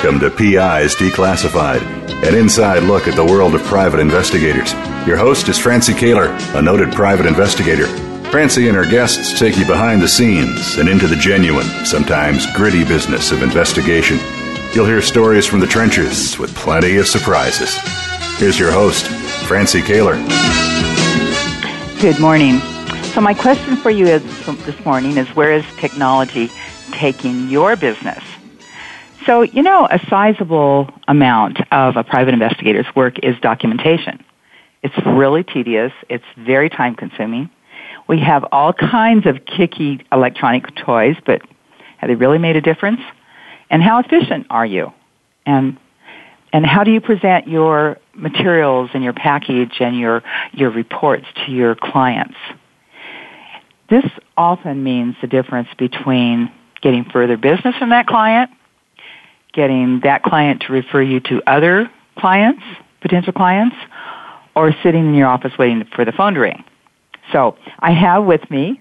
Welcome to PIs Declassified, an inside look at the world of private investigators. Your host is Francie Koehler, a noted private investigator. Francie and her guests take you behind the scenes and into the genuine, sometimes gritty business of investigation. You'll hear stories from the trenches with plenty of surprises. Here's your host, Francie Koehler. Good morning. So, my question for you is, this morning is where is technology taking your business? So, you know, a sizable amount of a private investigator's work is documentation. It's really tedious. It's very time consuming. We have all kinds of kicky electronic toys, but have they really made a difference? And how efficient are you? And and how do you present your materials and your package and your your reports to your clients? This often means the difference between getting further business from that client, getting that client to refer you to other clients, potential clients, or sitting in your office waiting for the phone to ring. So I have with me,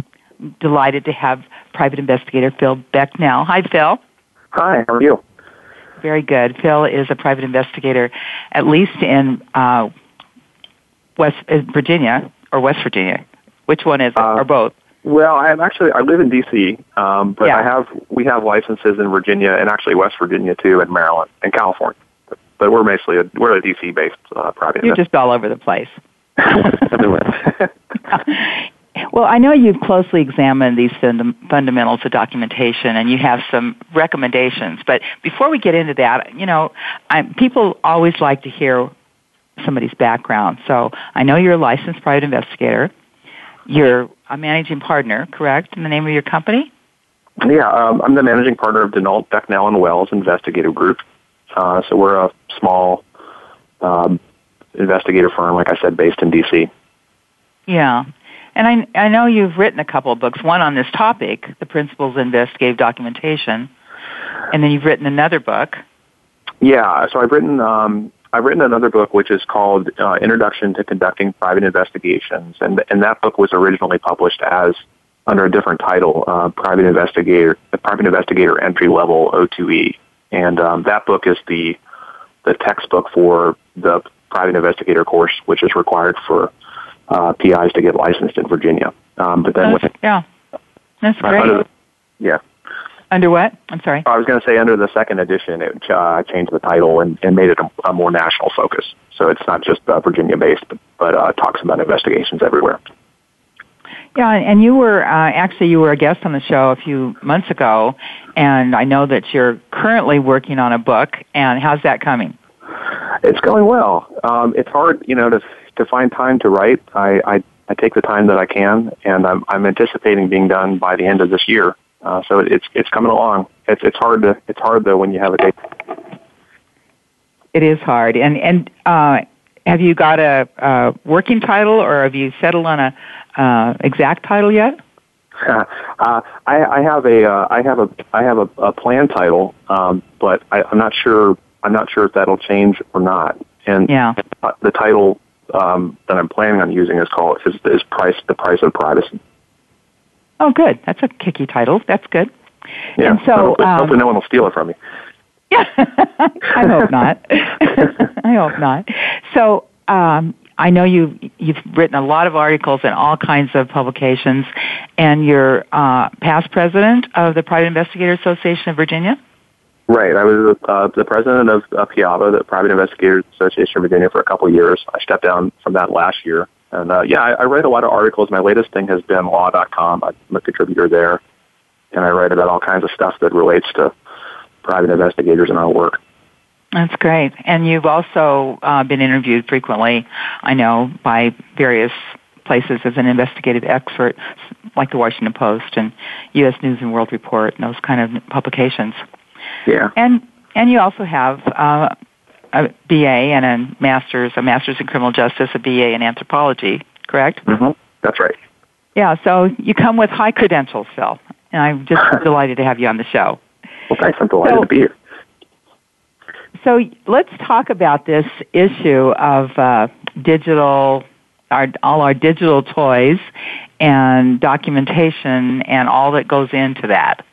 delighted to have private investigator Phil Becnel. Hi, Phil. Hi, how are you? Very good. Phil is a private investigator, at least in uh, West in Virginia or West Virginia. Which one is it, uh, or both? Well, I'm actually I live in D.C., um, but yeah. I have we have licenses in Virginia and actually West Virginia too, and Maryland and California. But, but we're basically a, we're a D.C. based uh, private. You're just all over the place. well, I know you've closely examined these fund- fundamentals of documentation, and you have some recommendations. But before we get into that, you know, I, people always like to hear somebody's background. So I know you're a licensed private investigator. You're a managing partner, correct, in the name of your company? Yeah, um, I'm the managing partner of Dinolt, Becnel, and Wells Investigative Group. Uh, so we're a small um, investigator firm, like I said, based in D.C. Yeah. And I, I know you've written a couple of books, one on this topic, The Principles of Investigative Documentation, and then you've written another book. Yeah, so I've written um, I've written another book which is called uh, Introduction to Conducting Private Investigations, and and that book was originally published as under a different title, uh, Private Investigator, Private Investigator Entry Level O2E, and um, that book is the the textbook for the private investigator course, which is required for uh, PIs to get licensed in Virginia. Um, but then, that's, with, yeah, that's great. Under, yeah. Under what? I'm sorry. I was going to say under the second edition, it uh, changed the title and, and made it a, a, more national focus. So it's not just uh, Virginia based, but, but uh, talks about investigations everywhere. Yeah, and you were uh, actually you were a guest on the show a few months ago, and I know that you're currently working on a book. And how's that coming? It's going well. Um, it's hard, you know, to to find time to write. I, I I take the time that I can, and I'm I'm anticipating being done by the end of this year. Uh, so it's it's coming along. It's it's hard to it's hard though when you have a date. It is hard, and and uh, have you got a, a working title, or have you settled on a uh, exact title yet? uh, I, I have a uh, I have a I have a, a plan title, um, but I, I'm not sure I'm not sure if that'll change or not. And yeah. the title um, that I'm planning on using is called is, is price the price of privacy. Oh, good. That's a kicky title. That's good. Yeah. And so hopefully, um, hopefully no one will steal it from me. Yeah, I hope not. I hope not. So um, I know you you've written a lot of articles in all kinds of publications, and you're uh, past president of the Private Investigator Association of Virginia. Right. I was uh, the president of uh, PIAVA, the Private Investigators Association of Virginia, for a couple of years. I stepped down from that last year. And uh, yeah, I, I write a lot of articles. My latest thing has been law.com. I'm a contributor there. and I write about all kinds of stuff that relates to private investigators and our work. That's great. And you've also uh, been interviewed frequently, I know, by various places as an investigative expert, like the Washington Post and U.S. News and World Report and those kind of publications. Yeah. And and you also have uh, a BA and a master's, a master's in criminal justice, a BA in anthropology, correct? Mm-hmm. That's right. Yeah. So you come with high credentials, Phil, and I'm just delighted to have you on the show. Well, thanks. I'm delighted so, to be here. So let's talk about this issue of uh, digital, our, all our digital toys and documentation and all that goes into that.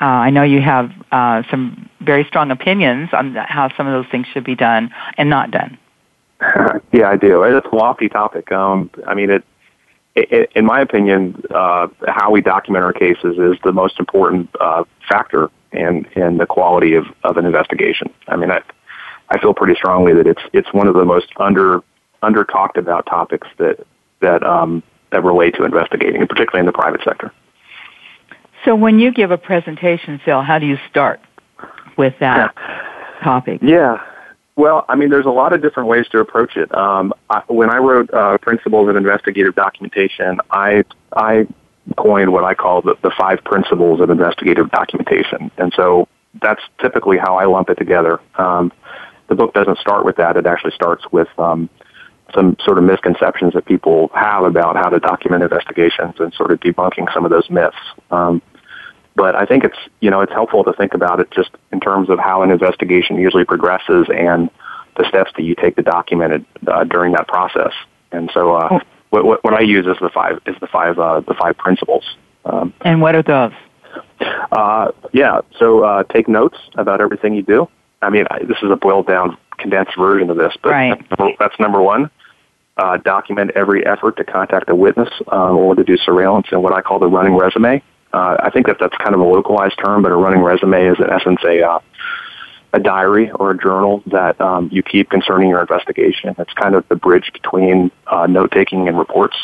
Uh, I know you have uh, some very strong opinions on how some of those things should be done and not done. yeah, I do. It's a lofty topic. Um, I mean, it, it, in my opinion, uh, how we document our cases is the most important uh, factor in in the quality of, of an investigation. I mean, I I feel pretty strongly that it's it's one of the most under under talked about topics that that um, that relate to investigating, particularly in the private sector. So, when you give a presentation, Phil, how do you start with that topic? Yeah. Well, I mean, there's a lot of different ways to approach it. Um, I, when I wrote uh, Principles of Investigative Documentation, I I coined what I call the, the five principles of investigative documentation, and so that's typically how I lump it together. Um, the book doesn't start with that; it actually starts with um, some sort of misconceptions that people have about how to document investigations and sort of debunking some of those myths. Um, but I think it's you know it's helpful to think about it just in terms of how an investigation usually progresses and the steps that you take to document it uh, during that process. And so, uh, oh. what, what, what I use is the five is the five uh, the five principles. Um, and what are those? Uh, yeah, so uh, take notes about everything you do. I mean, I, this is a boiled down, condensed version of this, but right. that's number one uh, document every effort to contact a witness uh, or to do surveillance in what I call the running resume. Uh, I think that that's kind of a localized term, but a running resume is in essence a uh, a diary or a journal that um, you keep concerning your investigation. It's kind of the bridge between uh, note taking and reports.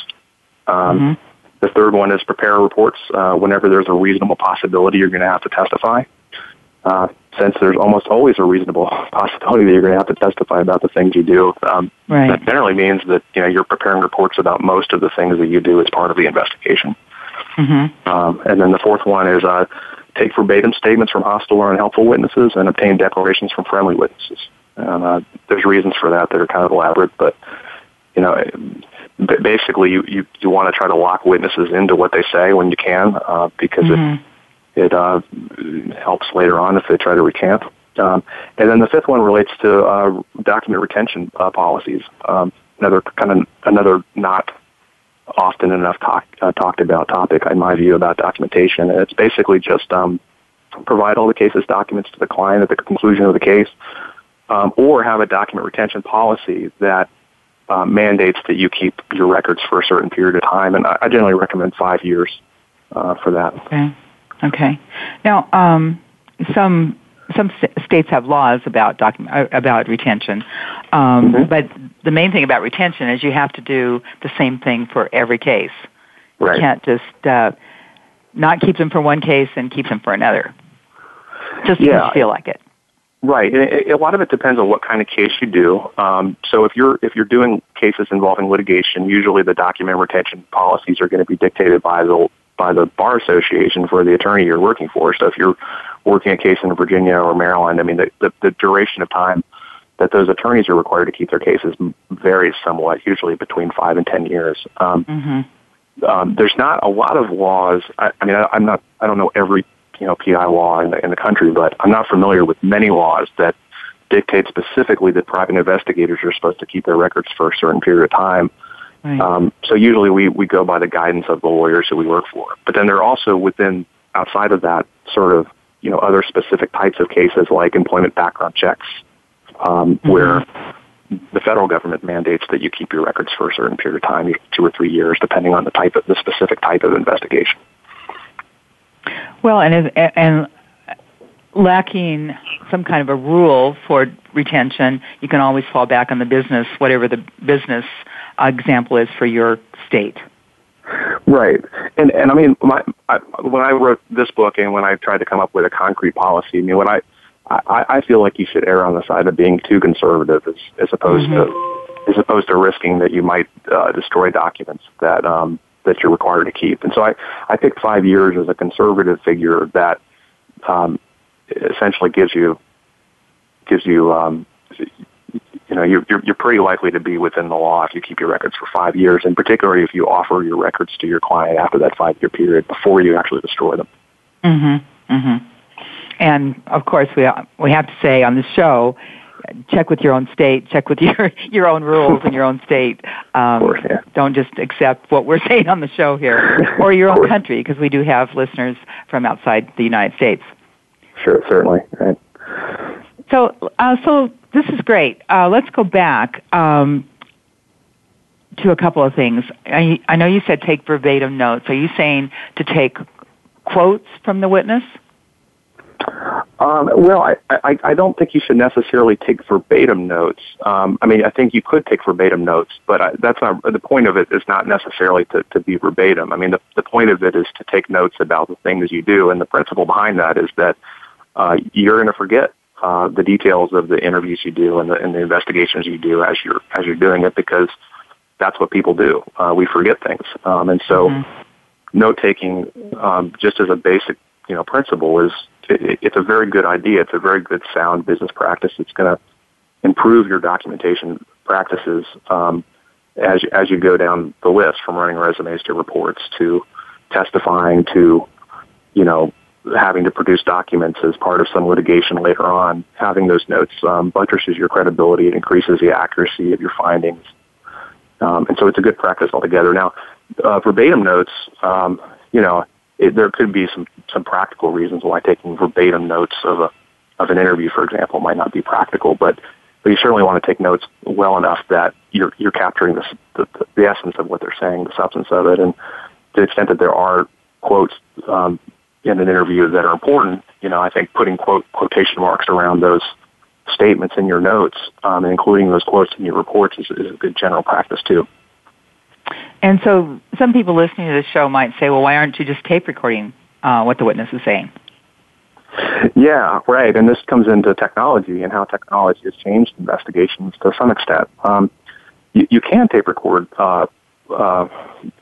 Um, mm-hmm. The third one is prepare reports uh, whenever there's a reasonable possibility you're going to have to testify. Uh, since there's almost always a reasonable possibility that you're going to have to testify about the things you do. Um, right. That generally means that you know you're preparing reports about most of the things that you do as part of the investigation. Mm-hmm. Um, and then the fourth one is uh, take verbatim statements from hostile or unhelpful witnesses and obtain declarations from friendly witnesses. And uh, there's reasons for that that are kind of elaborate, but you know, basically you you, you want to try to lock witnesses into what they say when you can, uh, because mm-hmm. it it uh, helps later on if they try to recant. Um, and then the fifth one relates to uh, document retention uh, policies. Um, another kind of another not often enough talk, uh, talked about topic, in my view, about documentation. And it's basically just um, provide all the case's documents to the client at the conclusion of the case, um, or have a document retention policy that uh, mandates that you keep your records for a certain period of time. And I, I generally recommend five years uh, for that. Okay. Okay. Now, um, some some states have laws about document uh, about retention, um, mm-hmm. but the main thing about retention is you have to do the same thing for every case. Right. You can't just uh, not keep them for one case and keep them for another. Just yeah. feel like it. Right. And a lot of it depends on what kind of case you do. Um, so if you're if you're doing cases involving litigation, usually the document retention policies are going to be dictated by the by the bar association for the attorney you're working for. So if you're working a case in Virginia or Maryland, I mean, the, the, the duration of time that those attorneys are required to keep their cases varies somewhat, usually between five and ten years. Um, mm-hmm. um, there's not a lot of laws. I, I mean, I, I'm not. I don't know every you know PI law in the, in the country, but I'm not familiar with many laws that dictate specifically that private investigators are supposed to keep their records for a certain period of time. Right. Um, so usually we, we go by the guidance of the lawyers that we work for. But then there are also within, outside of that, sort of, you know, other specific types of cases like employment background checks, um, mm-hmm. where the federal government mandates that you keep your records for a certain period of time, two or three years, depending on the type of the specific type of investigation. Well, and and lacking some kind of a rule for retention, you can always fall back on the business, whatever the business example is for your state. Right, and and I mean, my, I, when I wrote this book and when I tried to come up with a concrete policy, I mean, what I I, I feel like you should err on the side of being too conservative as, as opposed mm-hmm. to as opposed to risking that you might uh, destroy documents that um, that you're required to keep. And so I I picked five years as a conservative figure that um, essentially gives you gives you um, you know you're, you're you're pretty likely to be within the law if you keep your records for five years, and particularly if you offer your records to your client after that five year period before you actually destroy them. Mm-hmm. Mm-hmm. And of course, we we have to say on the show, check with your own state, check with your your own rules in your own state. Um, course, yeah. Don't just accept what we're saying on the show here, or your own country, because we do have listeners from outside the United States. Sure, certainly. Right. So, uh, so this is great. Uh, let's go back um, to a couple of things. I, I know you said take verbatim notes. Are you saying to take quotes from the witness? Um, well, I, I, I don't think you should necessarily take verbatim notes. Um, I mean, I think you could take verbatim notes, but I, that's not the point of it. Is not necessarily to, to be verbatim. I mean, the, the point of it is to take notes about the things you do, and the principle behind that is that uh, you're going to forget uh, the details of the interviews you do and the, and the investigations you do as you're as you're doing it because that's what people do. Uh, we forget things, um, and so mm-hmm. note taking, um, just as a basic you know principle, is it, it's a very good idea. It's a very good sound business practice. It's going to improve your documentation practices um, as as you go down the list from running resumes to reports to testifying to you know having to produce documents as part of some litigation later on, having those notes um, buttresses your credibility. It increases the accuracy of your findings. Um, and so it's a good practice altogether. Now, uh, verbatim notes, um, you know, it, there could be some, some practical reasons why taking verbatim notes of a of an interview, for example, might not be practical, but but you certainly want to take notes well enough that you're you're capturing the, the the essence of what they're saying, the substance of it, and to the extent that there are quotes um, in an interview that are important, you know, I think putting quote quotation marks around those statements in your notes um, and including those quotes in your reports is, is a good general practice too. And so, some people listening to this show might say, "Well, why aren't you just tape recording uh, what the witness is saying?" Yeah, right. And this comes into technology and how technology has changed investigations to some extent. Um, you, you can tape record uh, uh,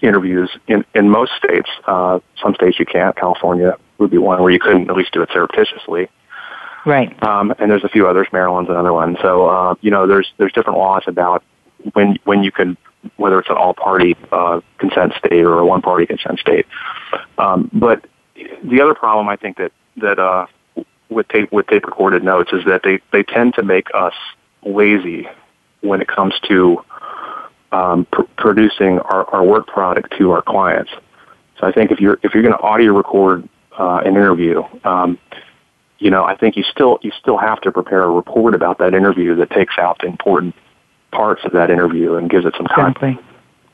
interviews in, in most states. Uh, some states you can't. California would be one where you couldn't at least do it surreptitiously. Right. Um, and there's a few others. Maryland's another one. So uh, you know, there's there's different laws about when when you can whether it's an all party uh, consent state or a one party consent state. Um, but the other problem I think that that uh, with tape with tape recorded notes is that they they tend to make us lazy when it comes to um, pr- producing our, our work product to our clients. So I think if you're if you're going to audio record uh, an interview, um, you know, I think you still you still have to prepare a report about that interview that takes out the important parts of that interview and gives it some time. Exactly.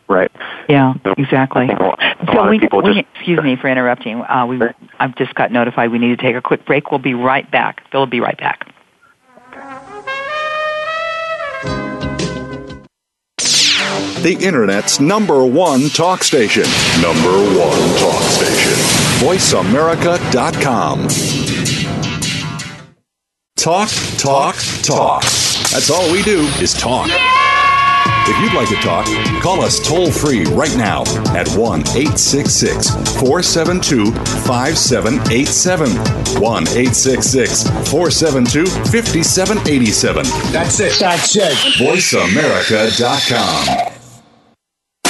Right. Yeah, exactly. So we, we just, excuse me for interrupting. Uh, we, I've just got notified we need to take a quick break. We'll be right back. Phil will be right back. The Internet's number one talk station. Number one talk station. VoiceAmerica.com. Talk, talk, talk. That's all we do is talk. If you'd like to talk, call us toll free right now at 1 866 472 5787. 1 866 472 5787. That's it. That's it. VoiceAmerica.com.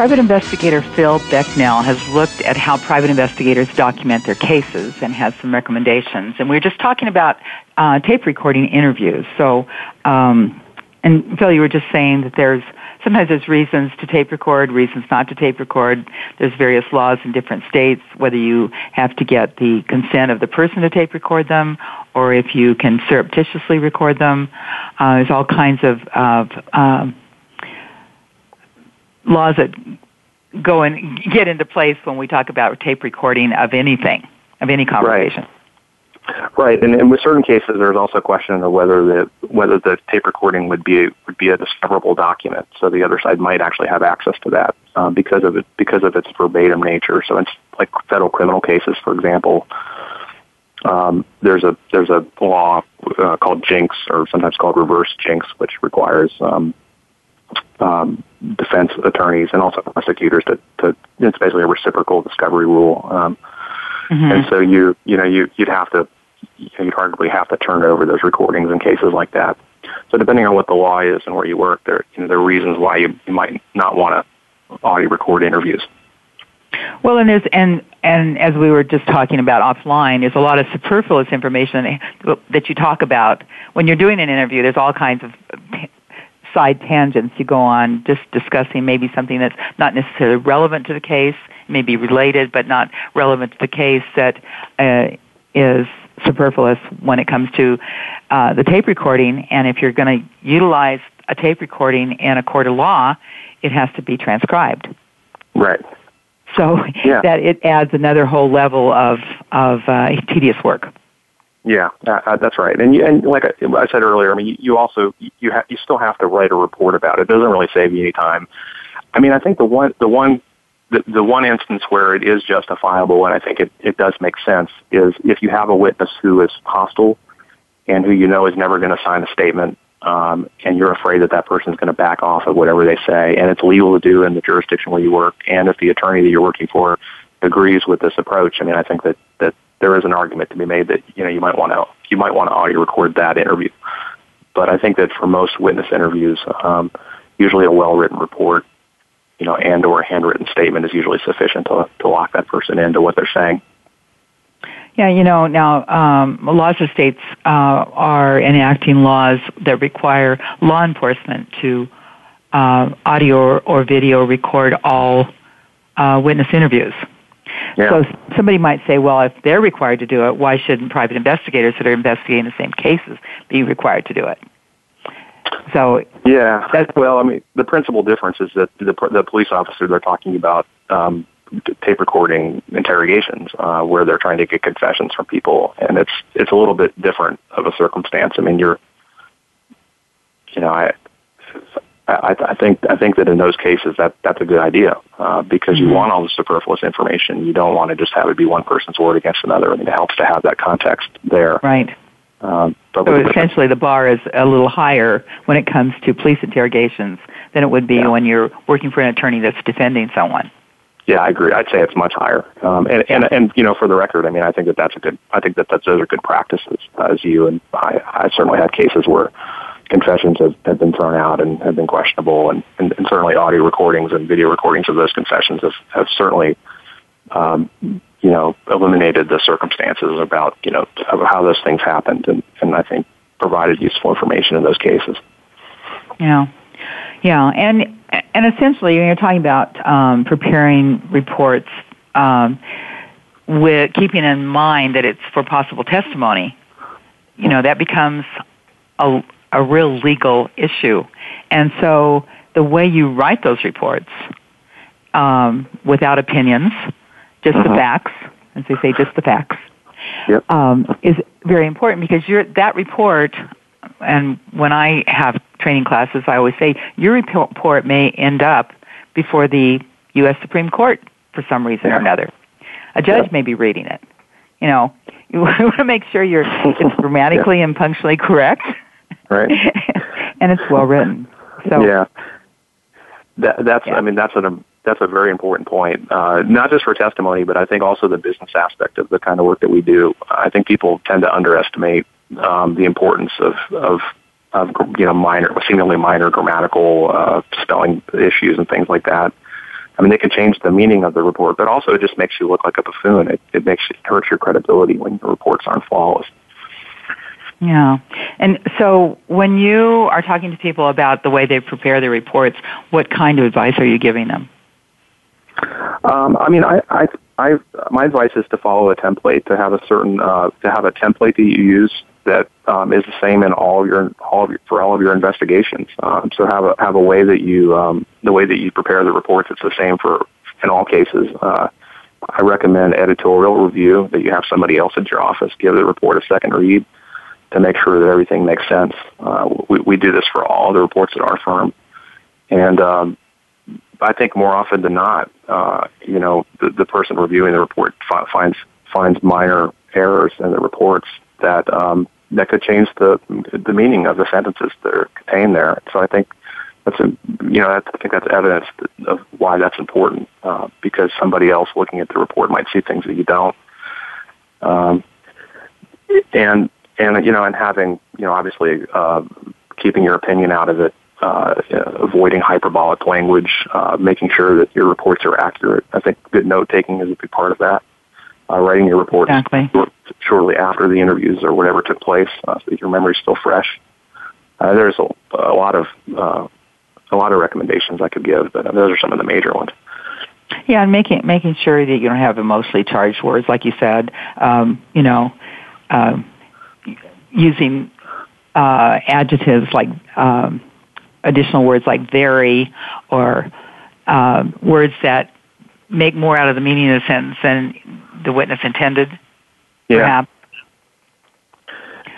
Private investigator Phil Becnel has looked at how private investigators document their cases and has some recommendations. And we were just talking about uh, tape recording interviews. So, um, and Phil, you were just saying that there's sometimes there's reasons to tape record, reasons not to tape record. There's various laws in different states whether you have to get the consent of the person to tape record them or if you can surreptitiously record them. Uh, there's all kinds of, of um, laws that go and get into place when we talk about tape recording of anything, of any conversation. Right. Right, and, and with certain cases, there's also a question of whether the whether the tape recording would be would be a discoverable document. So the other side might actually have access to that um, because of it because of its verbatim nature. So it's like federal criminal cases, for example. Um, there's a there's a law uh, called Jencks, or sometimes called reverse Jencks, which requires um, um, defense attorneys and also prosecutors to, to it's basically a reciprocal discovery rule. Um, mm-hmm. And so you you know you you'd have to you'd arguably have to turn over those recordings in cases like that. So depending on what the law is and where you work, there you know, there are reasons why you, you might not want to audio record interviews. Well, and there's and and as we were just talking about offline, there's a lot of superfluous information that you talk about when you're doing an interview. There's all kinds of side tangents you go on just discussing maybe something that's not necessarily relevant to the case, maybe related but not relevant to the case that uh, is superfluous when it comes to uh, the tape recording. And if you're going to utilize a tape recording in a court of law, it has to be transcribed. Right. So yeah. that it adds another whole level of of uh, tedious work. Yeah, uh, that's right. And you, and like I, I said earlier, I mean, you, you also you ha- you still have to write a report about it. It doesn't really save you any time. I mean, I think the one the one the, the one instance where it is justifiable, and I think it, it does make sense, is if you have a witness who is hostile and who you know is never going to sign a statement, um, and you're afraid that that person is going to back off of whatever they say, and it's legal to do in the jurisdiction where you work, and if the attorney that you're working for agrees with this approach, I mean, I think that that there is an argument to be made that you know you might want to you might want to audio record that interview. But I think that for most witness interviews, um, usually a well written report, you know, and or a handwritten statement is usually sufficient to to lock that person into what they're saying. Yeah, you know, now um, lots of states uh, are enacting laws that require law enforcement to uh, audio or, video record all uh, witness interviews. Yeah. So somebody might say, well, if they're required to do it, why shouldn't private investigators that are investigating the same cases be required to do it? So yeah, that's, well, I mean, the principal difference is that the the police officer they're talking about um, tape recording interrogations uh, where they're trying to get confessions from people, and it's it's a little bit different of a circumstance. I mean, you're, you know, I I, I think I think that in those cases that that's a good idea uh, because you mm-hmm. want all the superfluous information. You don't want to just have it be one person's word against another. I mean, it helps to have that context there. Right. Um, so essentially, the bar is a little higher when it comes to police interrogations than it would be yeah. when you're working for an attorney that's defending someone. Yeah, I agree. I'd say it's much higher. Um, and, and and you know, for the record, I mean, I think that that's a good. I think that that's those are good practices. Uh, as you and I, I certainly had cases where confessions have, have been thrown out and have been questionable, and, and, and certainly audio recordings and video recordings of those confessions have, have certainly, um, you know, eliminated the circumstances about, you know, how those things happened, and, and I think provided useful information in those cases. Yeah, yeah, and and essentially, when you're talking about um, preparing reports, um, with keeping in mind that it's for possible testimony, you know, that becomes a a real legal issue. And so the way you write those reports, um, without opinions, just uh-huh. the facts, as they say, just the facts, yep. um, is very important because you're, that report, and when I have training classes, I always say your report may end up before the U.S. Supreme Court for some reason yeah. or another. A judge yeah. may be reading it. You know, you want to make sure you're it's grammatically yeah. and punctually correct right? and it's well written. So yeah, that, that's yeah. I mean that's an that's a very important point, uh, not just for testimony, but I think also the business aspect of the kind of work that we do. I think people tend to underestimate um, the importance of, of of you know minor, seemingly minor grammatical uh, spelling issues and things like that. I mean, they can change the meaning of the report, but also it just makes you look like a buffoon. It, it makes it hurts your credibility when your reports aren't flawless. Yeah. And so when you are talking to people about the way they prepare their reports, what kind of advice are you giving them? Um, I mean, I, I, I, my advice is to follow a template, to have a certain, uh, to have a template that you use that um, is the same in all your, all of your, for all of your investigations. Um, so have a, have a way that you, um, the way that you prepare the reports, it's the same for, in all cases. Uh, I recommend editorial review that you have somebody else at your office give the report a second read to make sure that everything makes sense. Uh, we, we do this for all the reports at our firm, and um, I think more often than not, uh, you know, the, the person reviewing the report fi- finds finds minor errors in the reports that um, that could change the the meaning of the sentences that are contained there. So I think that's a, you know I think that's evidence of why that's important uh, because somebody else looking at the report might see things that you don't. Um, and and you know, and having you know, obviously uh, keeping your opinion out of it, uh, avoiding hyperbolic language, uh, making sure that your reports are accurate. I think good note taking is a big part of that. Uh, writing your reports exactly. shortly after the interviews or whatever took place, uh, so that your memory's still fresh. Uh, there's a, a lot of uh, a lot of recommendations I could give, but those are some of the major ones. Yeah, and making making sure that you don't have emotionally charged words, like you said. Um, you know, um, using uh, adjectives like um, additional words like very or uh, words that make more out of the meaning of the sentence than the witness intended. Yeah. Perhaps.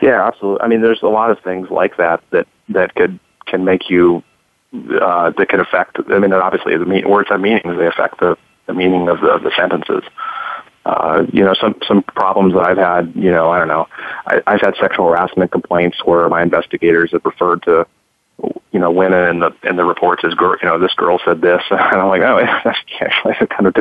Yeah, absolutely. I mean, there's a lot of things like that that that could can make you uh, that can affect. I mean, obviously, the mean, words have meanings. They affect the, the meaning of the, of the sentences uh, you know, some some problems that I've had. You know, I don't know. I, I've had sexual harassment complaints where my investigators have referred to, you know, women in the in the reports as girl. You know, this girl said this, and I'm like, oh, that's actually kind of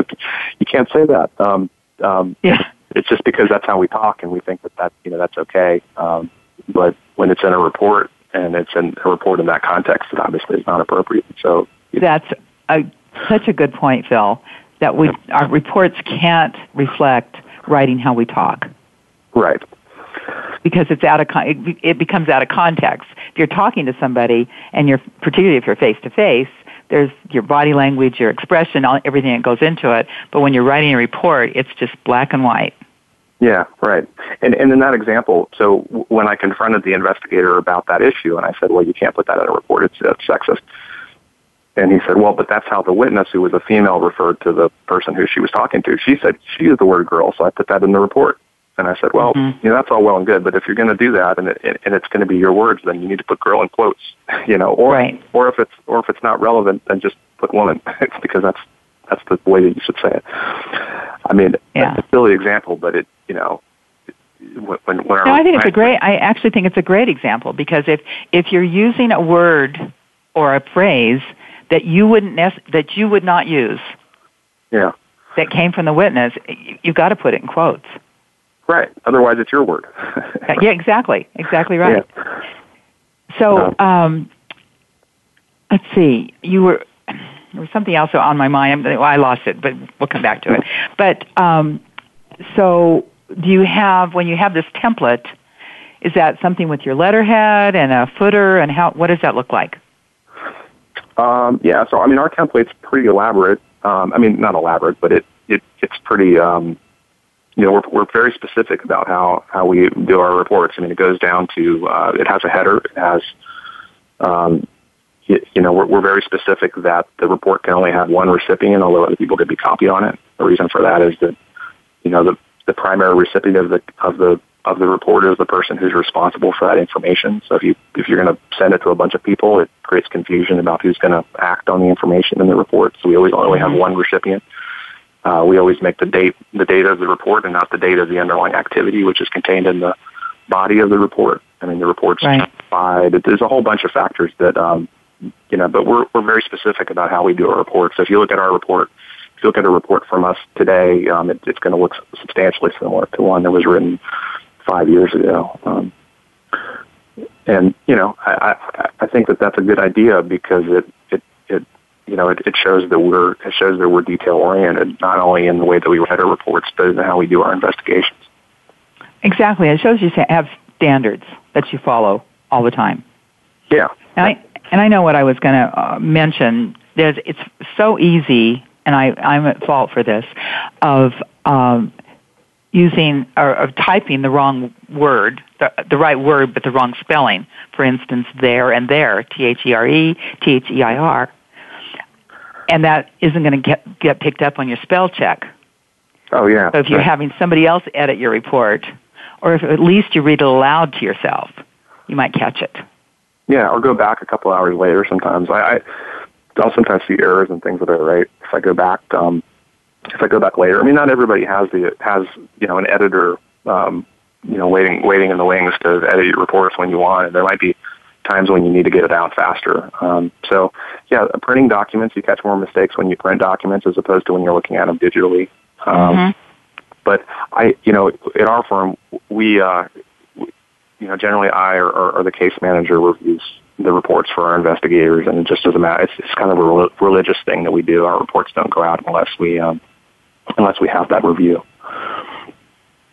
you can't say that. Um, um, yeah. It's just because that's how we talk, and we think that that you know that's okay. Um, but when it's in a report and it's in a report in that context, it obviously is not appropriate. So that's a, such a good point, Phil that we our reports can't reflect writing how we talk. Right. Because it's out of con- it becomes out of context. If you're talking to somebody, and you're particularly if you're face to face, there's your body language, your expression, all, everything that goes into it. But when you're writing a report, it's just black and white. Yeah, right. And and in that example, so when I confronted the investigator about that issue, and I said, "Well, you can't put that in a report; it's, it's sexist." And he said, well, but that's how the witness, who was a female, referred to the person who she was talking to. She said she used the word girl, so I put that in the report. And I said, well, mm-hmm. you know, that's all well and good, but if you're going to do that and it, and it's going to be your words, then you need to put girl in quotes, you know, or right. or if it's or if it's not relevant, then just put woman. because that's that's the way that you should say it. I mean, yeah. it's a silly example, but it, you know, when, when no, I think it's a great. I actually think it's a great example because if if you're using a word or a phrase that you wouldn't that you would not use. Yeah. That came from the witness. You've got to put it in quotes. Right. Otherwise, it's your word. yeah. Exactly. Exactly right. Yeah. So, um, let's see. You were there was something else on my mind. I lost it, but we'll come back to it. But um, so, do you have when you have this template? Is that something with your letterhead and a footer, and how? What does that look like? Um, yeah, so I mean, our template's pretty elaborate. Um, I mean, not elaborate, but it, it it's pretty. Um, you know, we're we're very specific about how how we do our reports. I mean, it goes down to uh, it has a header, it has. Um, you, you know, we're, we're very specific that the report can only have one recipient, although other people could be copied on it. The reason for that is that, you know, the the primary recipient of the of the of the reporter is the person who's responsible for that information. So if you if you're going to send it to a bunch of people, it creates confusion about who's going to act on the information in the report. So we always only have one recipient. Uh, we always make the date the date of the report and not the date of the underlying activity, which is contained in the body of the report. I mean, the report's right. justified. There's a whole bunch of factors that um, you know, but we're we're very specific about how we do our reports. So if you look at our report, if you look at a report from us today, um, it, it's going to look substantially similar to one that was written five years ago. Um, and you know, I, I, I think that that's a good idea because it it it you know it, it shows that we're it shows that we're detail oriented not only in the way that we write our reports but in how we do our investigations. Exactly, it shows you have standards that you follow all the time. Yeah. And I and I know what I was going to uh, mention. There's it's so easy, and I I'm at fault for this of um, using or, or typing the wrong word, the, the right word but the wrong spelling. For instance, there and there, T H E R E, T H E I R, and that isn't going to get get picked up on your spell check. Oh yeah. So if you're having somebody else edit your report, or if at least you read it aloud to yourself, you might catch it. Yeah, or go back a couple hours later. Sometimes I, I I'll sometimes see errors and things that I right if I go back. Um, if I go back later, I mean, not everybody has the has you know an editor, um, you know, waiting waiting in the wings to edit your reports when you want. And there might be times when you need to get it out faster. Um, so, yeah, printing documents, you catch more mistakes when you print documents as opposed to when you're looking at them digitally. Um, mm-hmm. But I, you know, at our firm, we, uh, you know, generally I or, or, or the case manager reviews the reports for our investigators, and it just doesn't matter. It's, it's kind of a religious thing that we do. Our reports don't go out unless we um, unless we have that review.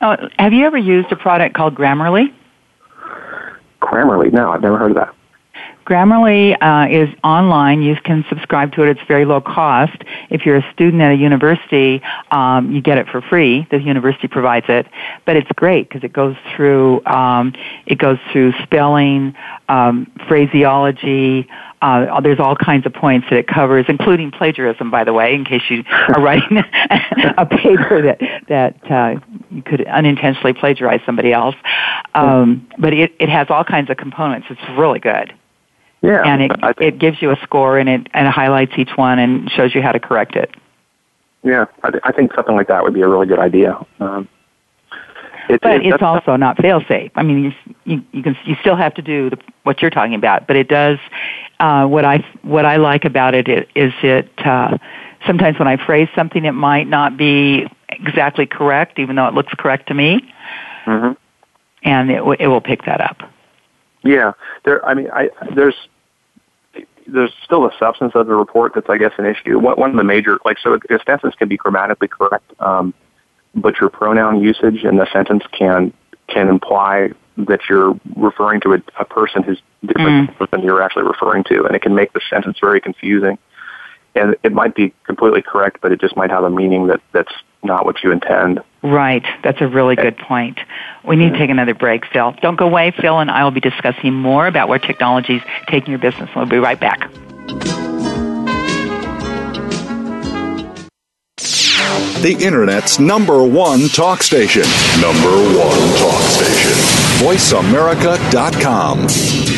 Oh, have you ever used a product called Grammarly? Grammarly? No, I've never heard of that. Grammarly uh, is online. You can subscribe to it. It's very low cost. If you're a student at a university, um, you get it for free. The university provides it, but it's great because it goes through um, it goes through spelling, um, phraseology. Uh, there's all kinds of points that it covers, including plagiarism, by the way, in case you are writing a paper that that uh, you could unintentionally plagiarize somebody else. Um, but it, it has all kinds of components. It's really good. Yeah, and it it gives you a score and it and it highlights each one and shows you how to correct it. Yeah, I, th- I think something like that would be a really good idea. Um, it, but it, it's also not fail safe. I mean, you, you you can you still have to do the, what you're talking about, but it does. Uh, what I what I like about it is it uh, sometimes when I phrase something, it might not be exactly correct, even though it looks correct to me, mm-hmm. and it it will pick that up. Yeah, there. I mean, I there's there's still a substance of the report that's, I guess, an issue. One, one of the major, like, so a sentence can be grammatically correct, um, but your pronoun usage in the sentence can can imply that you're referring to a, a person who's different mm. than you're actually referring to, and it can make the sentence very confusing. And it might be completely correct, but it just might have a meaning that that's not what you intend. Right. That's a really good point. We need to take another break, Phil. Don't go away. Phil and I will be discussing more about where technology is taking your business. We'll be right back. The Internet's number one talk station. Number one talk station. VoiceAmerica.com.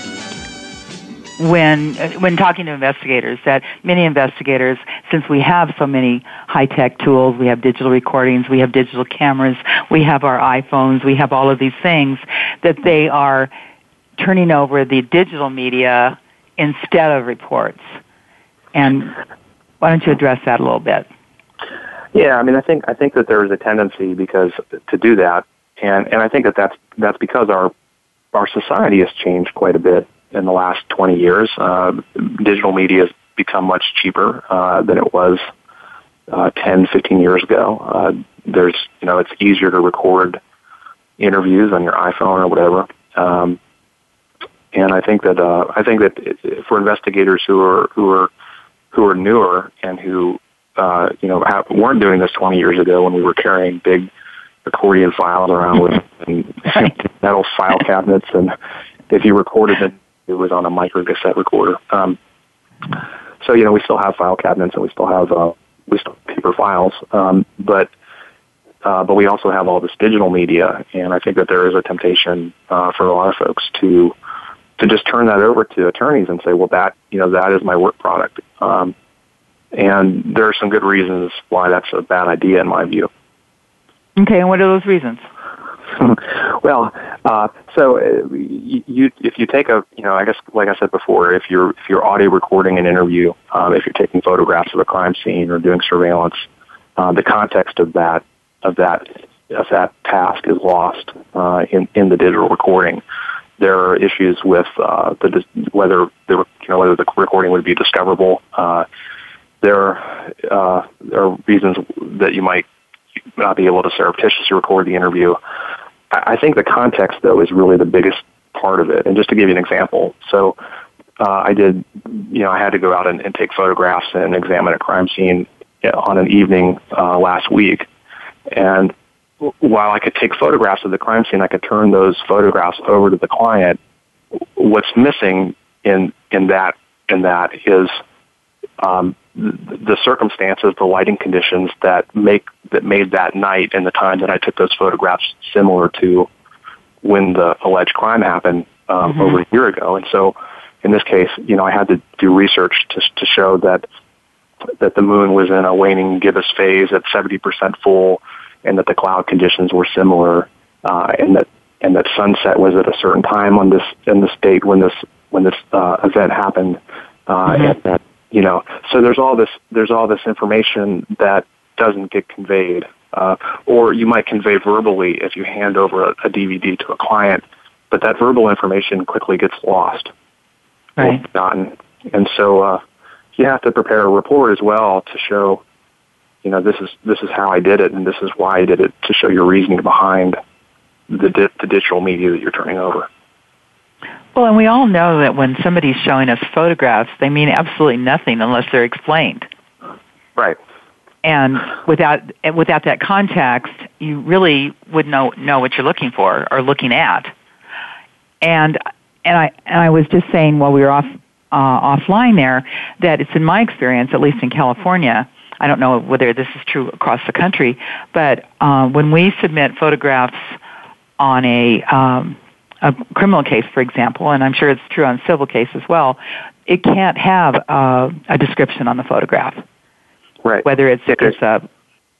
when uh, when talking to investigators that many investigators since we have so many high tech tools we have digital recordings we have digital cameras we have our iPhones we have all of these things that they are turning over the digital media instead of reports. And why don't you address that a little bit? Yeah i mean i think i think that there is a tendency because to do that and and i think that that's that's because our our society has changed quite a bit in the last 20 years. Uh, digital media has become much cheaper uh, than it was uh, 10, 15 years ago. Uh, there's, you know, it's easier to record interviews on your iPhone or whatever. Um, and I think that uh, I think that for investigators who are who are who are newer and who uh, you know have, weren't doing this 20 years ago when we were carrying big accordion files around with and metal file cabinets and if you recorded it was on a micro cassette recorder. Um, so you know, we still have file cabinets and we still have uh, we still have paper files, um, but uh, but we also have all this digital media, and I think that there is a temptation uh, for a lot of folks to to just turn that over to attorneys and say, well, that you know that is my work product, um, and there are some good reasons why that's a bad idea in my view. Okay, and what are those reasons? well, uh, so uh, you, if you take a, you know, I guess, like I said before, if you're if you're audio recording an interview, um, if you're taking photographs of a crime scene or doing surveillance, uh, the context of that of that of that task is lost uh, in in the digital recording. There are issues with uh, the whether the you know whether the recording would be discoverable. Uh, there, uh, there are reasons that you might not be able to surreptitiously record the interview. I think the context, though, is really the biggest part of it. And just to give you an example, so uh, I did, you know, I had to go out and, and take photographs and examine a crime scene on an evening uh, last week. And while I could take photographs of the crime scene, I could turn those photographs over to the client. What's missing in in that in that is um, the circumstances, the lighting conditions that make that made that night and the time that I took those photographs similar to when the alleged crime happened um, mm-hmm. over a year ago. And so, in this case, you know, I had to do research to to show that that the moon was in a waning gibbous phase at seventy percent full, and that the cloud conditions were similar, uh, and that and that sunset was at a certain time on this in this date when this when this uh, event happened, uh, mm-hmm. and that you know so there's all this there's all this information that doesn't get conveyed uh, or you might convey verbally if you hand over a, a dvd to a client but that verbal information quickly gets lost right. forgotten. And so uh, you have to prepare a report as well to show, you know, this is this is how I did it, and this is why I did it to show your reasoning behind the, di- the digital media that you're turning over. Well, and we all know that when somebody's showing us photographs, they mean absolutely nothing unless they're explained. Right. And without without that context, you really would know know what you're looking for or looking at. And and I and I was just saying while we were off uh, offline there that it's in my experience, at least in California. I don't know whether this is true across the country, but uh, when we submit photographs on a um, a criminal case, for example, and I'm sure it's true on civil case as well, it can't have uh, a description on the photograph. Right. Whether it's it's a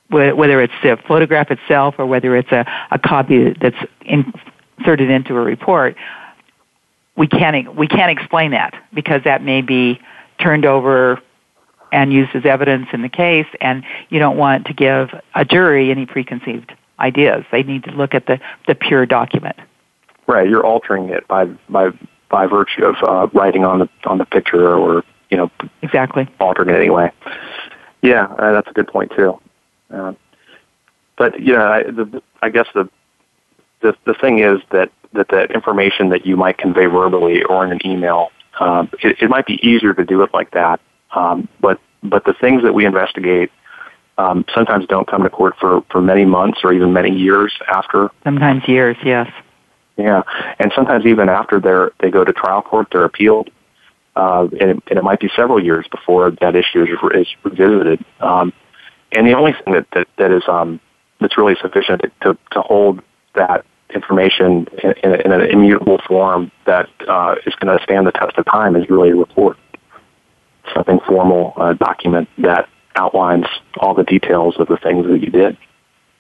whether it's the photograph itself or whether it's a, a copy that's inserted into a report, we can't we can't explain that because that may be turned over and used as evidence in the case, and you don't want to give a jury any preconceived ideas. They need to look at the, the pure document. Right. You're altering it by by by virtue of uh, writing on the on the picture or you know Exactly. altering it anyway. Yeah, uh, that's a good point too. Uh, but yeah, I, the, I guess the, the the thing is that that that information that you might convey verbally or in an email, um, it, it might be easier to do it like that. Um, but but the things that we investigate um, sometimes don't come to court for for many months or even many years after. Sometimes years, yes. Yeah, and sometimes even after they're they go to trial court, they're appealed, uh, and, it, and it might be several years before that issue is, is revisited. Um, and the only thing that that, that is um, that's really sufficient to to hold that information in, in, in an immutable form that uh, is going to stand the test of time is really a report, something formal, a document that outlines all the details of the things that you did.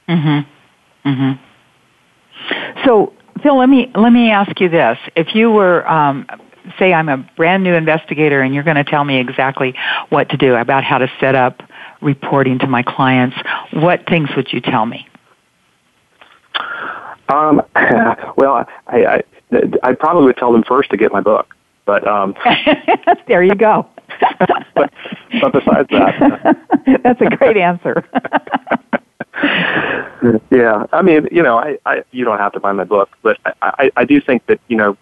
Mm-hmm. Mm-hmm. So, Phil, let me let me ask you this: If you were, um, say, I'm a brand new investigator, and you're going to tell me exactly what to do about how to set up reporting to my clients, what things would you tell me? Um, well, I, I, I probably would tell them first to get my book, but um, there you go. but, but besides that, that's a great answer. yeah, I mean, you know, I, I, you don't have to buy my book, but I, I, I do think that you know,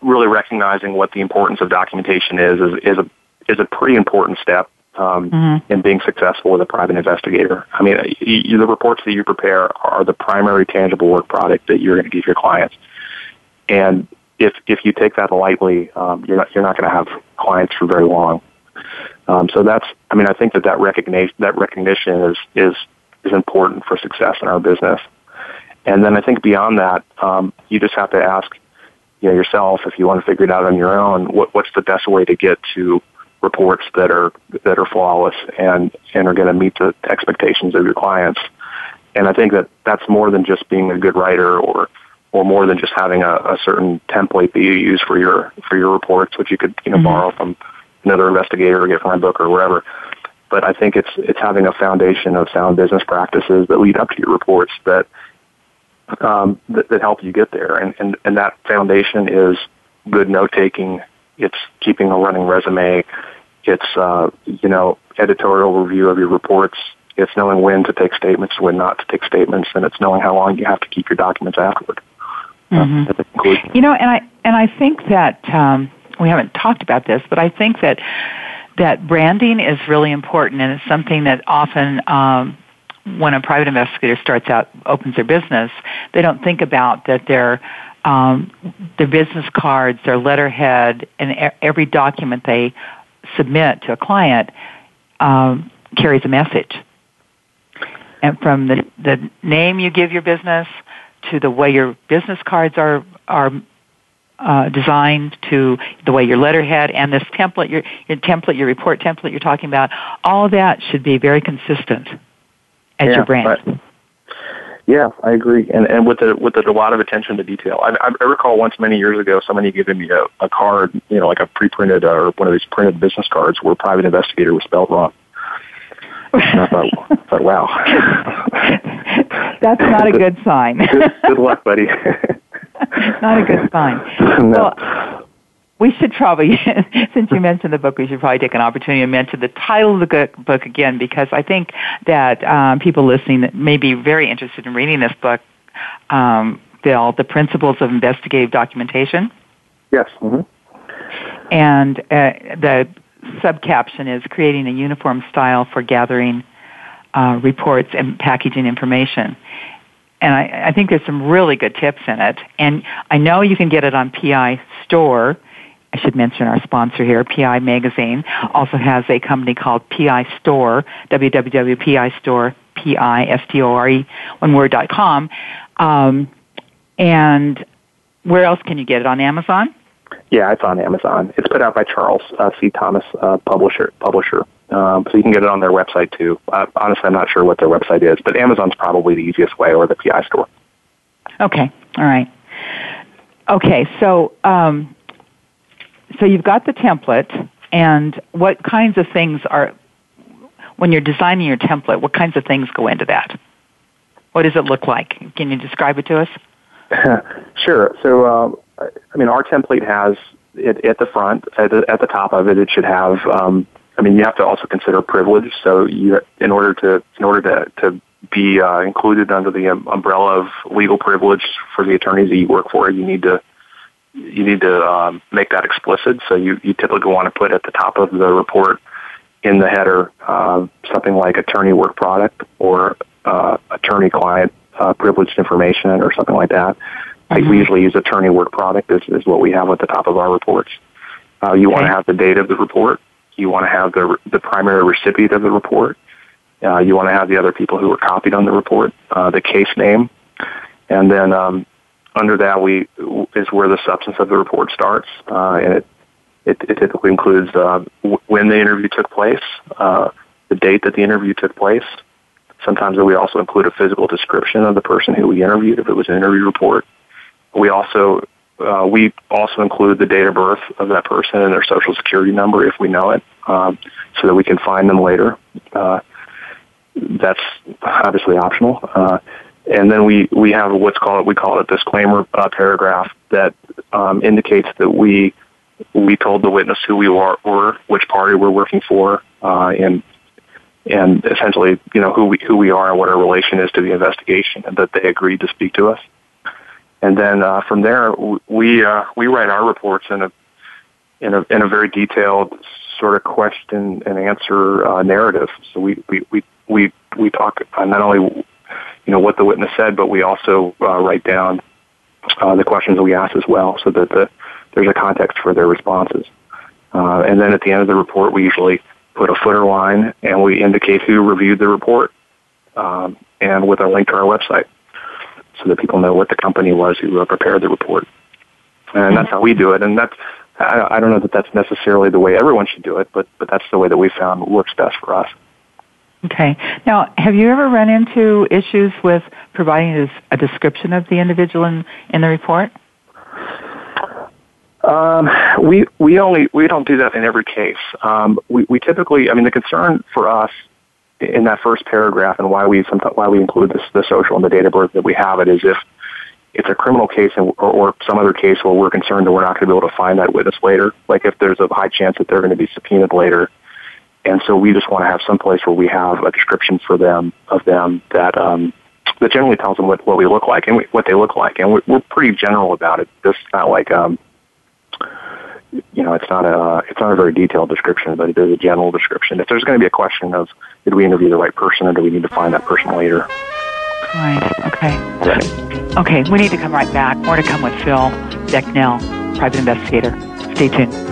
really recognizing what the importance of documentation is is, is a is a pretty important step um, Mm-hmm. in being successful as a private investigator. I mean, you, you, the reports that you prepare are the primary tangible work product that you're going to give your clients, and if if you take that lightly, um, you're not you're not going to have clients for very long. Um, so that's, I mean, I think that that recognition that recognition is is is important for success in our business. And then I think beyond that, um, you just have to ask, you know, yourself if you want to figure it out on your own. What, what's the best way to get to reports that are that are flawless and and are going to meet the expectations of your clients? And I think that that's more than just being a good writer or or more than just having a, a certain template that you use for your for your reports, which you could you know Mhm. borrow from another investigator or get from my book or whatever. But I think it's it's having a foundation of sound business practices that lead up to your reports that um, that, that help you get there, and, and and that foundation is good note taking. It's keeping a running resume. It's uh, you know editorial review of your reports. It's knowing when to take statements, when not to take statements, and it's knowing how long you have to keep your documents afterward. Conclusion. You know, and I and I think that um, we haven't talked about this, but I think that that branding is really important, and it's something that often. Um, when a private investigator starts out, opens their business, they don't think about that their um, their business cards, their letterhead, and every document they submit to a client um, carries a message. And from the the name you give your business to the way your business cards are are uh, designed to the way your letterhead and this template, your your template, your report template you're talking about, all of that should be very consistent as Yeah, your brand. right. Yeah, I agree, and and with the with the, a lot of attention to detail. I, I recall once many years ago, somebody giving me a, a card, you know, like a pre-printed or one of these printed business cards where private investigator was spelled wrong. And I thought, I thought, wow, That's not a good sign. good, good luck, buddy. not a good sign. no. Well, we should probably, since you mentioned the book, we should probably take an opportunity to mention the title of the book again because I think that um, people listening that may be very interested in reading this book, um, Phil, The Principles of Investigative Documentation. Yes. Mm-hmm. And uh, the subcaption is creating a uniform style for gathering uh, reports and packaging information. And I, I think there's some really good tips in it. And I know you can get it on PI Store. I should mention our sponsor here, PI Magazine, also has a company called PI Store, www.pistore, P-I-S-T-O-R-E, one word, dot com. Um, and where else can you get it? On Amazon? Yeah, it's on Amazon. It's put out by Charles uh, C. Thomas, uh, publisher. Publisher. Um, so you can get it on their website too. Uh, honestly, I'm not sure what their website is, but Amazon's probably the easiest way, or the PI store. Okay. All right. Okay. So, um, so you've got the template, and what kinds of things are when you're designing your template? What kinds of things go into that? What does it look like? Can you describe it to us? sure. So, um, I mean, our template has it at the front, at the, at the top of it, it should have. Um, I mean, you have to also consider privilege. So, you in order to in order to to be uh, included under the um, umbrella of legal privilege for the attorneys that you work for, you need to you need to um, make that explicit. So, you you typically want to put at the top of the report in the header uh, something like attorney work product or uh, attorney client uh, privileged information or something like that. Mm-hmm. we usually use attorney work product is, is what we have at the top of our reports. Uh, you okay. want to have the date of the report. You want to have the the primary recipient of the report. Uh, you want to have the other people who were copied on the report, uh, the case name, and then um, under that we is where the substance of the report starts, uh, and it, it, it typically includes uh, w- when the interview took place, uh, the date that the interview took place. Sometimes we also include a physical description of the person who we interviewed if it was an interview report. We also uh, we also include the date of birth of that person and their social security number if we know it, um, so that we can find them later. Uh, that's obviously optional. Uh, and then we, we have what's called we call it a disclaimer uh, paragraph that um, indicates that we we told the witness who we were, were which party we're working for, uh, and and essentially you know who we who we are and what our relation is to the investigation, and that they agreed to speak to us and then uh, from there we uh, we write our reports in a in a in a very detailed sort of question and answer uh, narrative. So we we we we, we talk uh, not only you know what the witness said, but we also uh, write down uh, the questions that we ask as well, so that the, there's a context for their responses. And then at the end of the report, we usually put a footer line and we indicate who reviewed the report, um, and with a link to our website so that people know what the company was who uh, prepared the report. And that's how we do it. And that's, I, I don't know that that's necessarily the way everyone should do it, but, but that's the way that we found works best for us. Okay. Now, have you ever run into issues with providing a description of the individual in, in the report? Um, we we only we don't do that in every case. Um, we we typically, I mean, the concern for us in that first paragraph and why we why we include this, the social and the date of birth that we have it is if it's a criminal case or, or some other case where we're concerned that we're not going to be able to find that witness later, like if there's a high chance that they're going to be subpoenaed later. And so we just want to have some place where we have a description for them of them that um, that generally tells them what, what we look like and we, what they look like, and we're, we're pretty general about it. This not like um, you know, it's not a it's not a very detailed description, but it is a general description. If there's going to be a question of did we interview the right person or do we need to find that person later? Right. Okay. Okay. We need to come right back. More to come with Phil Becnel, private investigator. Stay tuned.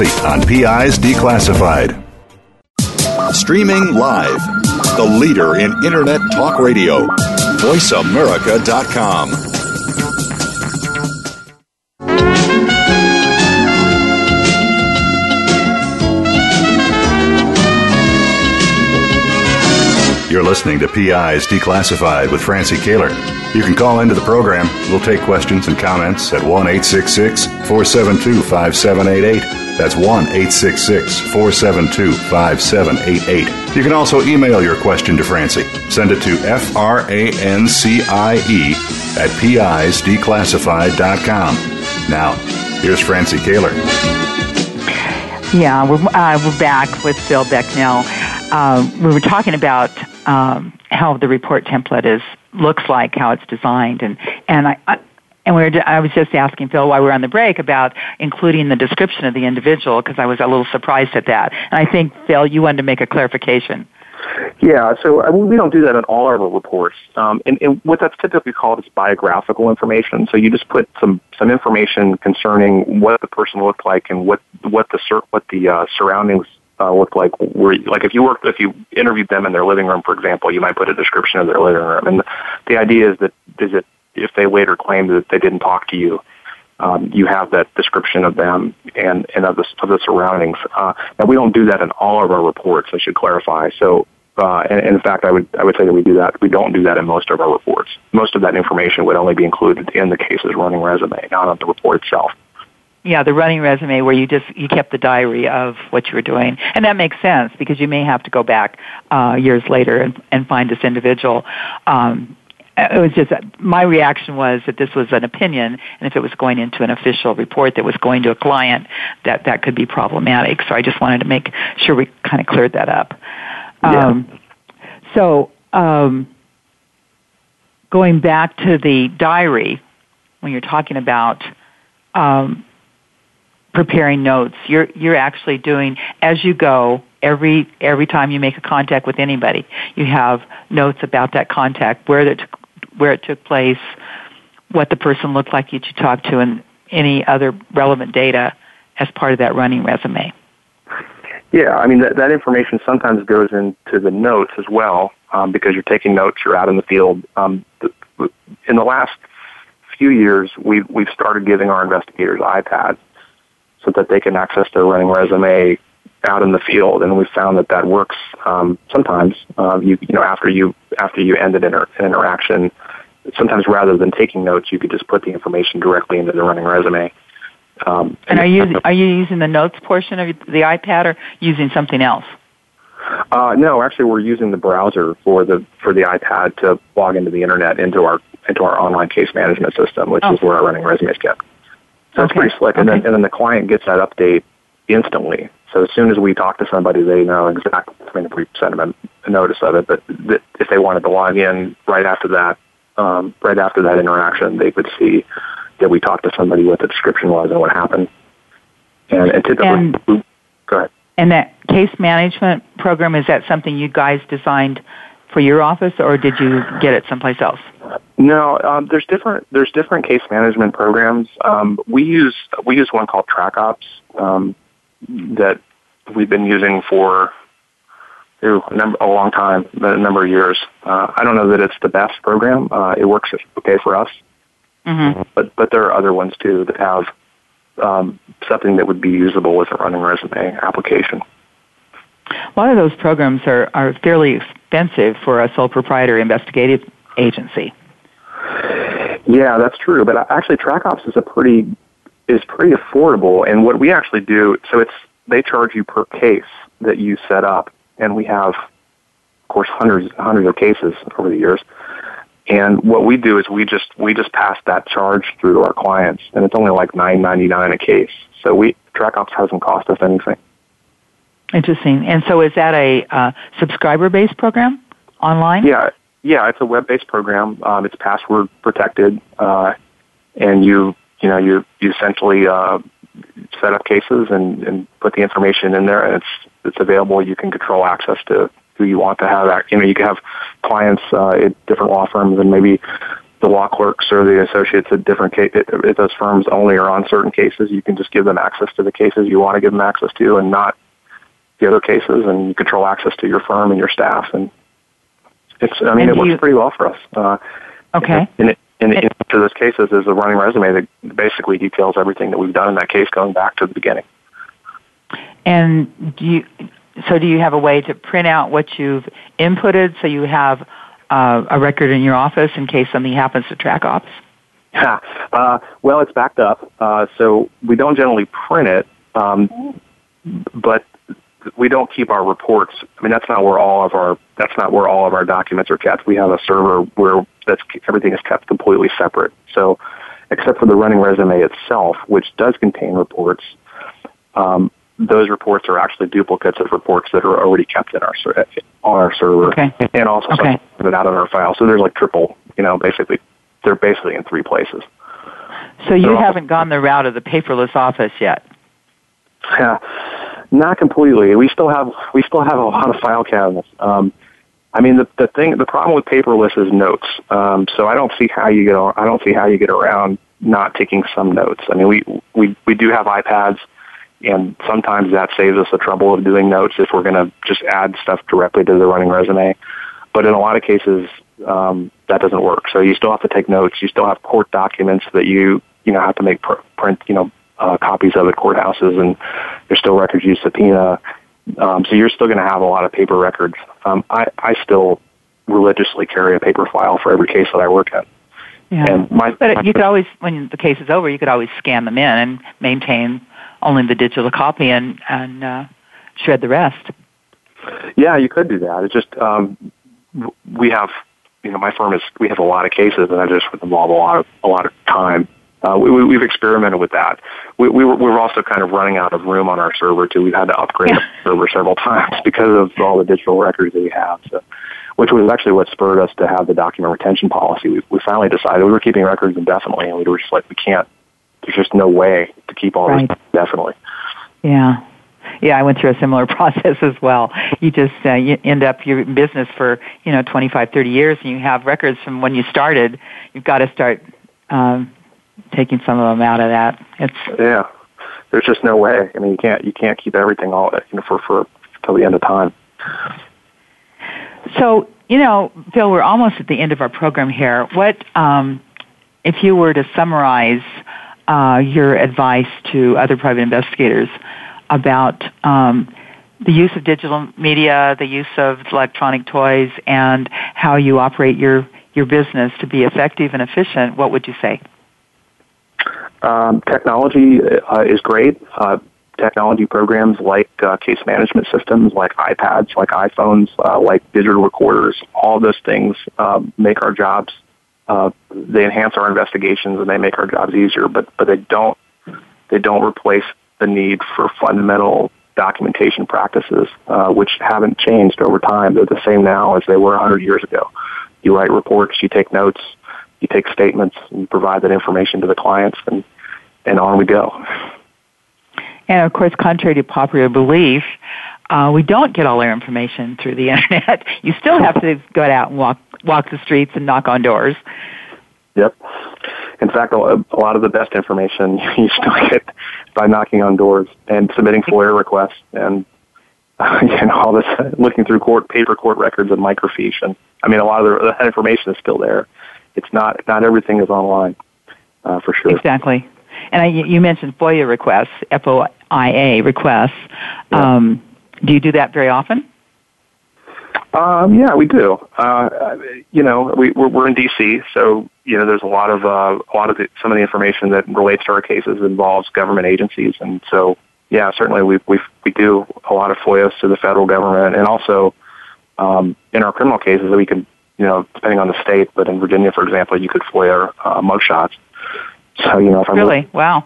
on PIs Declassified. Streaming live, the leader in Internet Talk Radio, VoiceAmerica.com. You're listening to PIs Declassified with Francie Koehler. You can call into the program. We'll take questions and comments at 1 866 472 5788. That's 1 866 472 5788. You can also email your question to Francie. Send it to F R A N C I E at pisdeclassified.com. Now, here's Francie Koehler. Yeah, we're, uh, we're back with Phil Becnel. Uh, we were talking about um, how the report template is looks like, how it's designed, and and I, I and we were, I was just asking Phil while we were on the break about including the description of the individual because I was a little surprised at that. And I think Phil, you wanted to make a clarification. Yeah, so I mean, we don't do that in all our reports. Um, and, and what that's typically called is biographical information. So you just put some some information concerning what the person looked like and what what the what the uh, surroundings uh, looked like. Were like if you worked if you interviewed them in their living room, for example, you might put a description of their living room. And the, the idea is that is it if they later claim that they didn't talk to you, um, you have that description of them and, and of the, of the surroundings. Uh, and we don't do that in all of our reports, I should clarify. So, uh, and, and in fact, I would, I would say that we do that. We don't do that in most of our reports. Most of that information would only be included in the case's running resume, not on the report itself. Yeah, the running resume where you just you kept the diary of what you were doing, and that makes sense because you may have to go back uh, years later and, and find this individual. Um, it was just my reaction was that this was an opinion, and if it was going into an official report that was going to a client, that that could be problematic. So I just wanted to make sure we kind of cleared that up. Yeah. Um, so um, going back to the diary, when you're talking about um, preparing notes, you're you're actually doing as you go every every time you make a contact with anybody, you have notes about that contact, where it where it took place, what the person looked like that you talked to, and any other relevant data as part of that running resume. Yeah, I mean that, that information sometimes goes into the notes as well um, because you're taking notes. You're out in the field. Um, in the last few years, we've we've started giving our investigators iPads so that they can access their running resume out in the field, and we found that that works um, sometimes. Uh, you you know after you after you end an, inter- an interaction, sometimes rather than taking notes, you could just put the information directly into the running resume. Um, and are you are you using the notes portion of the iPad or using something else? Uh, no, actually, we're using the browser for the for the iPad to log into the internet into our into our online case management system, which Oh. is where our running resume is kept. So it's pretty slick, and then and then the client gets that update instantly. So as soon as we talk to somebody, they know exactly. I mean, if we send them a, notice of it, but th- if they wanted to log in right after that, um, right after that interaction, they could see that we talked to somebody, what the description was, and what happened. And, and typically, And- we- go ahead. And that case management program is that something you guys designed for your office, or did you get it someplace else? No, um, there's different there's different case management programs. Um, we use we use one called TrackOps um, that we've been using for a, number, a long time, a number of years. Uh, I don't know that it's the best program. Uh, it works okay for us, Mm-hmm. but but there are other ones too that have um, something that would be usable with a running resume application. A lot of those programs are, are fairly expensive for a sole proprietor investigative agency. Yeah, that's true. But actually, TrackOps is a pretty is pretty affordable. And what we actually do, so it's they charge you per case that you set up, and we have, of course, hundreds hundreds of cases over the years. And what we do is we just we just pass that charge through to our clients, and it's only like nine ninety nine a case. So we TrackOps hasn't cost us anything. Interesting. And so, is that a uh, subscriber based program online? Yeah, yeah, it's a web based program. Um, it's password protected, uh, and you you know you you essentially uh, set up cases and, and put the information in there, and it's it's available. You can control access to who you want to have. You know, you can have clients uh, at different law firms, and maybe the law clerks or the associates at different case, at those firms only are on certain cases. You can just give them access to the cases you want to give them access to, and not the other cases, and you control access to your firm and your staff. And it's, I mean, and it works you, pretty well for us. Uh, okay. And, it, in, in each of those cases is a running resume that basically details everything that we've done in that case going back to the beginning. And do you, so do you have a way to print out what you've inputted so you have uh, a record in your office in case something happens to TrackOps? Yeah. Uh, well, it's backed up, uh, so we don't generally print it, um, but we don't keep our reports. I mean, that's not where all of our that's not where all of our documents are kept. We have a server where that's everything is kept completely separate. So, except for the running resume itself, which does contain reports, um, those reports are actually duplicates of reports that are already kept in our on our server, okay. and also okay. out of our file. So there's like triple. You know, basically, they're basically in three places. So you haven't gone the route of the paperless office yet. Yeah, not completely. We still have we still have a lot of file cabinets. Um, I mean, the the thing, the problem with paperless is notes. Um, so I don't see how you get I don't see how you get around not taking some notes. I mean, we we we do have iPads, and sometimes that saves us the trouble of doing notes if we're going to just add stuff directly to the running resume. But in a lot of cases, um, that doesn't work. So you still have to take notes. You still have court documents that you you know have to make pr- print you know uh, copies of at courthouses, and there's still records you subpoena. Um, so you're still going to have a lot of paper records. Um, I, I still religiously carry a paper file for every case that I work at. Yeah. And my, but my, you could always, when the case is over, you could always scan them in and maintain only the digital copy and and uh, shred the rest. Yeah, you could do that. It's just um, we have, you know, my firm is we have a lot of cases, and that just would involve a lot of a lot of time uh, we, we've experimented with that. We, we, were, we were also kind of running out of room on our server too. We've had to upgrade the server several times because of all the digital records that we have. So, which was actually what spurred us to have the document retention policy. We, we finally decided we were keeping records indefinitely, and we were just like, we can't. There's just no way to keep all right. this indefinitely. Yeah. Yeah, I went through a similar process as well. You just uh, you end up your business for you know 25, 30 years, and you have records from when you started. You've got to start um, taking some of them out of that. It's yeah. There's just no way. I mean, you can't you can't keep everything all you know for for till the end of time. So you know, Phil, we're almost at the end of our program here. What um, if you were to summarize uh, your advice to other private investigators about um, the use of digital media, the use of electronic toys, and how you operate your your business to be effective and efficient? What would you say? Um, technology uh, is great. Uh, technology programs like uh, case management systems, like iPads, like iPhones, uh, like digital recorders, all those things uh, make our jobs. Uh, they enhance our investigations and they make our jobs easier, but but they don't they don't replace the need for fundamental documentation practices, uh, which haven't changed over time. They're the same now as they were 100 years ago. You write reports, you take notes, you take statements and provide that information to the clients and, and on we go. And of course, contrary to popular belief, uh, we don't get all our information through the internet. You still have to go out and walk walk the streets and knock on doors. Yep. In fact, a lot of the best information you still get by knocking on doors and submitting FOIA requests and you know all this looking through court paper court records and microfiche and I mean a lot of the, that information is still there it's not not everything is online uh, for sure. Exactly. And I, you mentioned FOIA requests, FOIA requests. Yeah. Um, do you do that very often? Um, yeah, we do. Uh, you know, we, we're, we're in DC, so you know, there's a lot of uh, a lot of the, some of the information that relates to our cases involves government agencies, and so yeah, certainly we we we do a lot of FOIAs to the federal government, and also um, in our criminal cases, we can you know, depending on the state, but in Virginia, for example, you could FOIA uh, mugshots. So, you know, if I'm really wow.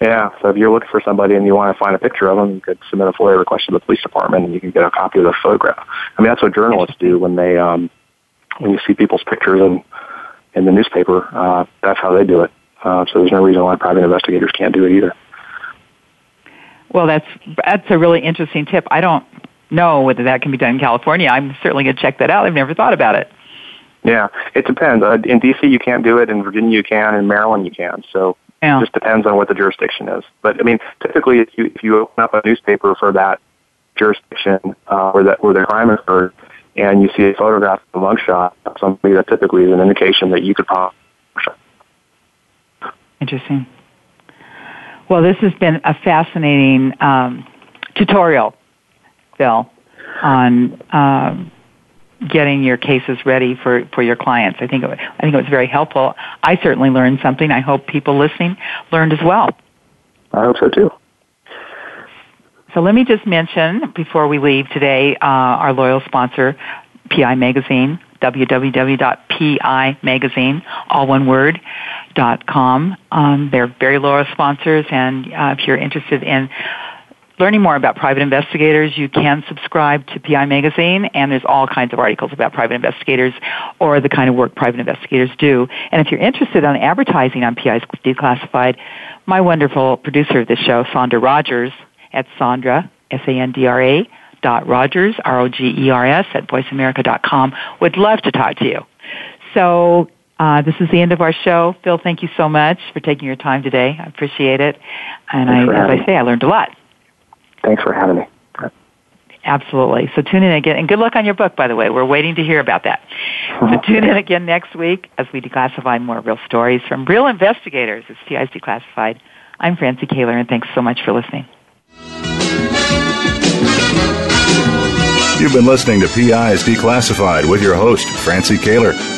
Yeah, so if you're looking for somebody and you want to find a picture of them, you could submit a FOIA request to the police department, and you can get a copy of the photograph. I mean, that's what journalists do when they um, when you see people's pictures in in the newspaper. Uh, that's how they do it. Uh, so there's no reason why private investigators can't do it either. Well, that's that's a really interesting tip. I don't know whether that can be done in California. I'm certainly going to check that out. I've never thought about it. Yeah, it depends. Uh, in D.C. you can't do it. In Virginia you can. In Maryland you can. So yeah. it just depends on what the jurisdiction is. But I mean, typically if you if you open up a newspaper for that jurisdiction uh, where that where the crime occurred, and you see a photograph of a mugshot of somebody, that typically is an indication that you could probably. Interesting. Well, this has been a fascinating um, tutorial, Phil, on um, getting your cases ready for, for your clients. I think it, I think it was very helpful. I certainly learned something. I hope people listening learned as well. I hope so too. So let me just mention before we leave today, uh, our loyal sponsor, PI Magazine, www.pimagazine, all one word, dot com. Um, they're very loyal sponsors, and uh, if you're interested in learning more about private investigators, you can subscribe to PI Magazine, and there's all kinds of articles about private investigators or the kind of work private investigators do. And if you're interested in advertising on PI's Declassified, my wonderful producer of this show, Sandra Rogers, at Sandra, S-A-N-D-R-A, dot Rogers, R-O-G-E-R-S, at voiceamerica.com, would love to talk to you. So uh, this is the end of our show. Phil, thank you so much for taking your time today. I appreciate it. And I, as I say, I learned a lot. Thanks for having me. Absolutely. So tune in again. And good luck on your book, by the way. We're waiting to hear about that. So tune in again next week as we declassify more real stories from real investigators. It's PI's Declassified. I'm Francie Koehler, and thanks so much for listening. You've been listening to PI's Declassified with your host, Francie Koehler.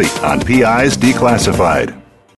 on PI's Declassified.